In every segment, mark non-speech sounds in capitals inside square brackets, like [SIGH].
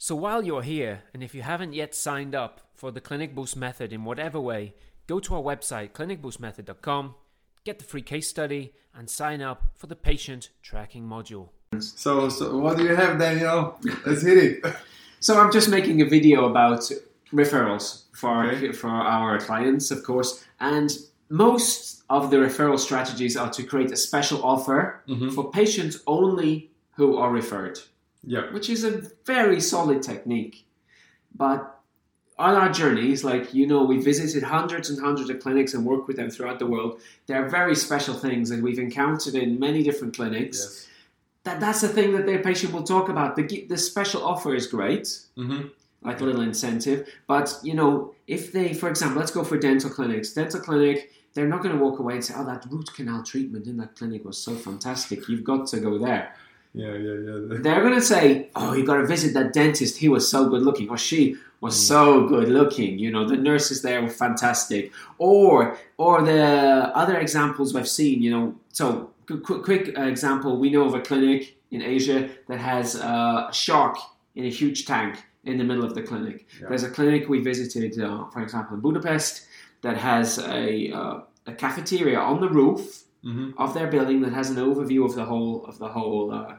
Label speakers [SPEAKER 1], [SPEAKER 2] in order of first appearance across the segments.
[SPEAKER 1] So while you're here, and if you haven't yet signed up for the Clinic Boost method in whatever way, go to our website, clinicboostmethod.com, get the free case study, and sign up for the patient tracking module.
[SPEAKER 2] So, so what do you have, Daniel? Let's hit it.
[SPEAKER 3] So I'm just making a video about referrals for
[SPEAKER 2] Okay.
[SPEAKER 3] for our clients, of course, and most of the referral strategies are to create a special offer
[SPEAKER 2] Mhm.
[SPEAKER 3] for patients only who are referred,
[SPEAKER 2] Yeah.
[SPEAKER 3] which is a very solid technique. But on our journeys, like you know, we visited hundreds and hundreds of clinics and worked with them throughout the world. There are very special things that we've encountered in many different clinics.
[SPEAKER 2] Yes.
[SPEAKER 3] That that's the thing that their patient will talk about. The the special offer is great
[SPEAKER 2] Mm-hmm.
[SPEAKER 3] like a little incentive. But you know, if they, for example, let's go for dental clinics. Dental clinic, they're not going to walk away and say, "Oh, that root canal treatment in that clinic was so fantastic. You've got to go there."
[SPEAKER 2] Yeah, yeah, yeah. [LAUGHS]
[SPEAKER 3] They're going to say, "Oh, you got to visit that dentist. He was so good looking, or she was so good looking. You know, the nurses there were fantastic." Or, or the other examples we've seen. You know, so quick, quick, example. We know of a clinic in Asia that has a shark in a huge tank in the middle of the clinic.
[SPEAKER 2] Yeah.
[SPEAKER 3] There's a clinic we visited, uh, for example, in Budapest, that has a, uh, a cafeteria on the roof
[SPEAKER 2] Mm-hmm.
[SPEAKER 3] of their building that has an overview of the whole of the whole uh,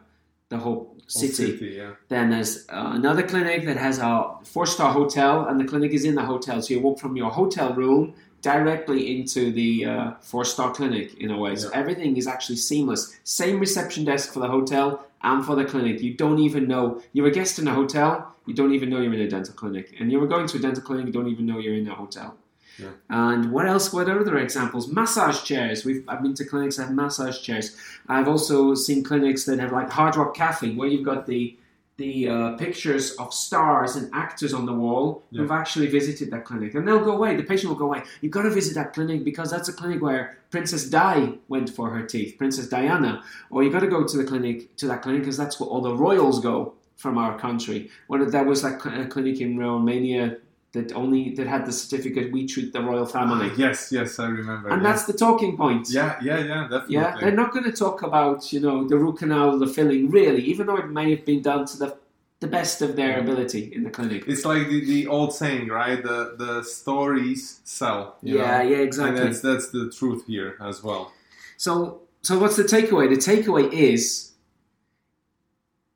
[SPEAKER 3] the whole city.
[SPEAKER 2] city, yeah.
[SPEAKER 3] Then there's uh, another clinic that has a four star hotel, and the clinic is in the hotel. So you walk from your hotel room directly into the uh, four star clinic in a way. So
[SPEAKER 2] Yeah.
[SPEAKER 3] everything is actually seamless. Same reception desk for the hotel and for the clinic. You don't even know you're a guest in a hotel. You don't even know you're in a dental clinic, and you were going to a dental clinic. You don't even know you're in a hotel.
[SPEAKER 2] Yeah.
[SPEAKER 3] And what else? What are other examples? Massage chairs. We've I've been to clinics that have massage chairs. I've also seen clinics that have like Hard Rock Cafe, where you've got the the uh, pictures of stars and actors on the wall
[SPEAKER 2] Yeah.
[SPEAKER 3] who've actually visited that clinic, and they'll go away. The patient will go away. You've got to visit that clinic because that's a clinic where Princess Di went for her teeth, Princess Diana. Or you've got to go to the clinic to that clinic because that's where all the royals go from our country. When there was that cl- a clinic in Romania that only that had the certificate, we treat the royal family,
[SPEAKER 2] Ah, yes, yes, I remember.
[SPEAKER 3] and
[SPEAKER 2] yeah.
[SPEAKER 3] that's the talking point.
[SPEAKER 2] yeah, yeah, yeah, definitely.
[SPEAKER 3] Yeah, they're not going to talk about you know the root canal, the filling, really, even though it may have been done to the the best of their ability in the clinic.
[SPEAKER 2] It's like the, the old saying, right? The the stories sell. you
[SPEAKER 3] Yeah,
[SPEAKER 2] know?
[SPEAKER 3] yeah,
[SPEAKER 2] And
[SPEAKER 3] exactly.
[SPEAKER 2] that's that's the truth here as well.
[SPEAKER 3] So, so what's the takeaway? The takeaway is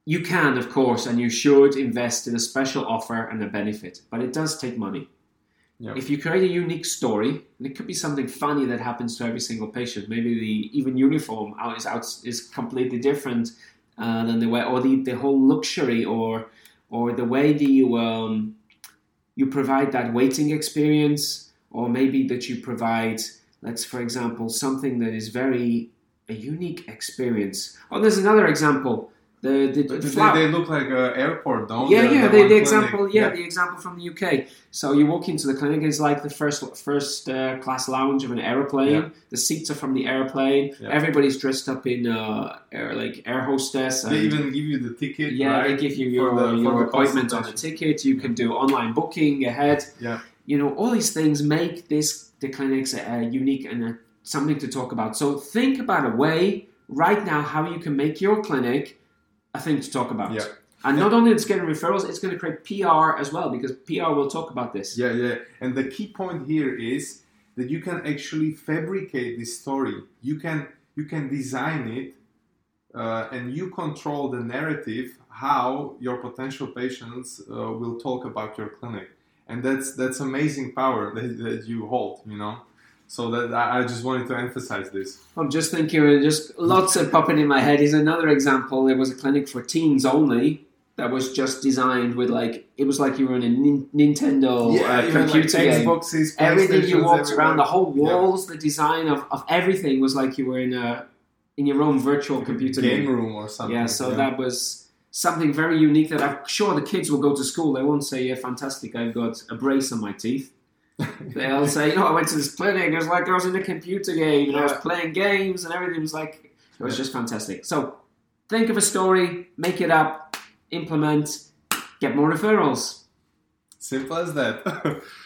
[SPEAKER 3] you can, of course, and you should invest in a special offer and a benefit, but it does take money.
[SPEAKER 2] Yeah.
[SPEAKER 3] If you create a unique story, and it could be something funny that happens to every single patient, maybe the even uniform out is out is completely different uh, than the way, or the, the whole luxury, or or the way that you um, you provide that waiting experience, or maybe that you provide, let's for example, something that is very a unique experience. Oh, there's another example. The the, the
[SPEAKER 2] they, they look like an airport, don't
[SPEAKER 3] yeah,
[SPEAKER 2] they?
[SPEAKER 3] yeah.
[SPEAKER 2] The
[SPEAKER 3] The, the example, yeah, the example from the UK. So you walk into the clinic, it's like the first first uh, class lounge of an airplane.
[SPEAKER 2] Yeah.
[SPEAKER 3] The seats are from the airplane.
[SPEAKER 2] Yeah.
[SPEAKER 3] Everybody's dressed up in uh, air, like air hostess.
[SPEAKER 2] They even give you the ticket.
[SPEAKER 3] yeah,
[SPEAKER 2] right?
[SPEAKER 3] they give you
[SPEAKER 2] for
[SPEAKER 3] your,
[SPEAKER 2] the-
[SPEAKER 3] your appointment on
[SPEAKER 2] the
[SPEAKER 3] ticket. You can do online booking ahead.
[SPEAKER 2] Yeah.
[SPEAKER 3] You know, all these things make this the clinics uh, unique and uh, something to talk about. So think about a way right now how you can make your clinic a thing to talk about.
[SPEAKER 2] Yeah.
[SPEAKER 3] And not only it's getting referrals, it's going to create PR as well because PR will talk about this.
[SPEAKER 2] Yeah, yeah. And the key point here is that you can actually fabricate this story. You can you can design it, uh, and you control the narrative how your potential patients uh, will talk about your clinic, and that's that's amazing power that, that you hold. You know. So that I just wanted to emphasize this.
[SPEAKER 3] I'm just thinking, uh, just lots of popping in my head. Is another example. There was a clinic for teens only that was just designed with like it was like you were in a nin- Nintendo uh,
[SPEAKER 2] had, like,
[SPEAKER 3] computer game.
[SPEAKER 2] Xboxes,
[SPEAKER 3] Everything you walked around, the
[SPEAKER 2] everywhere.
[SPEAKER 3] whole
[SPEAKER 2] Yeah.
[SPEAKER 3] walls, the design of, of everything was like you were in a in your own virtual computer
[SPEAKER 2] game
[SPEAKER 3] game.
[SPEAKER 2] room or something.
[SPEAKER 3] Yeah, so that was something very unique that I'm sure the kids will go to school. They won't say, "Yeah, fantastic, I've got a brace on my teeth." They'll say, "You know, I went to this clinic. It was like I was in a computer game, and I was playing games, and everything was like it was just fantastic." So, think of a story, make it up, implement, get more referrals.
[SPEAKER 2] Simple as that. [LAUGHS]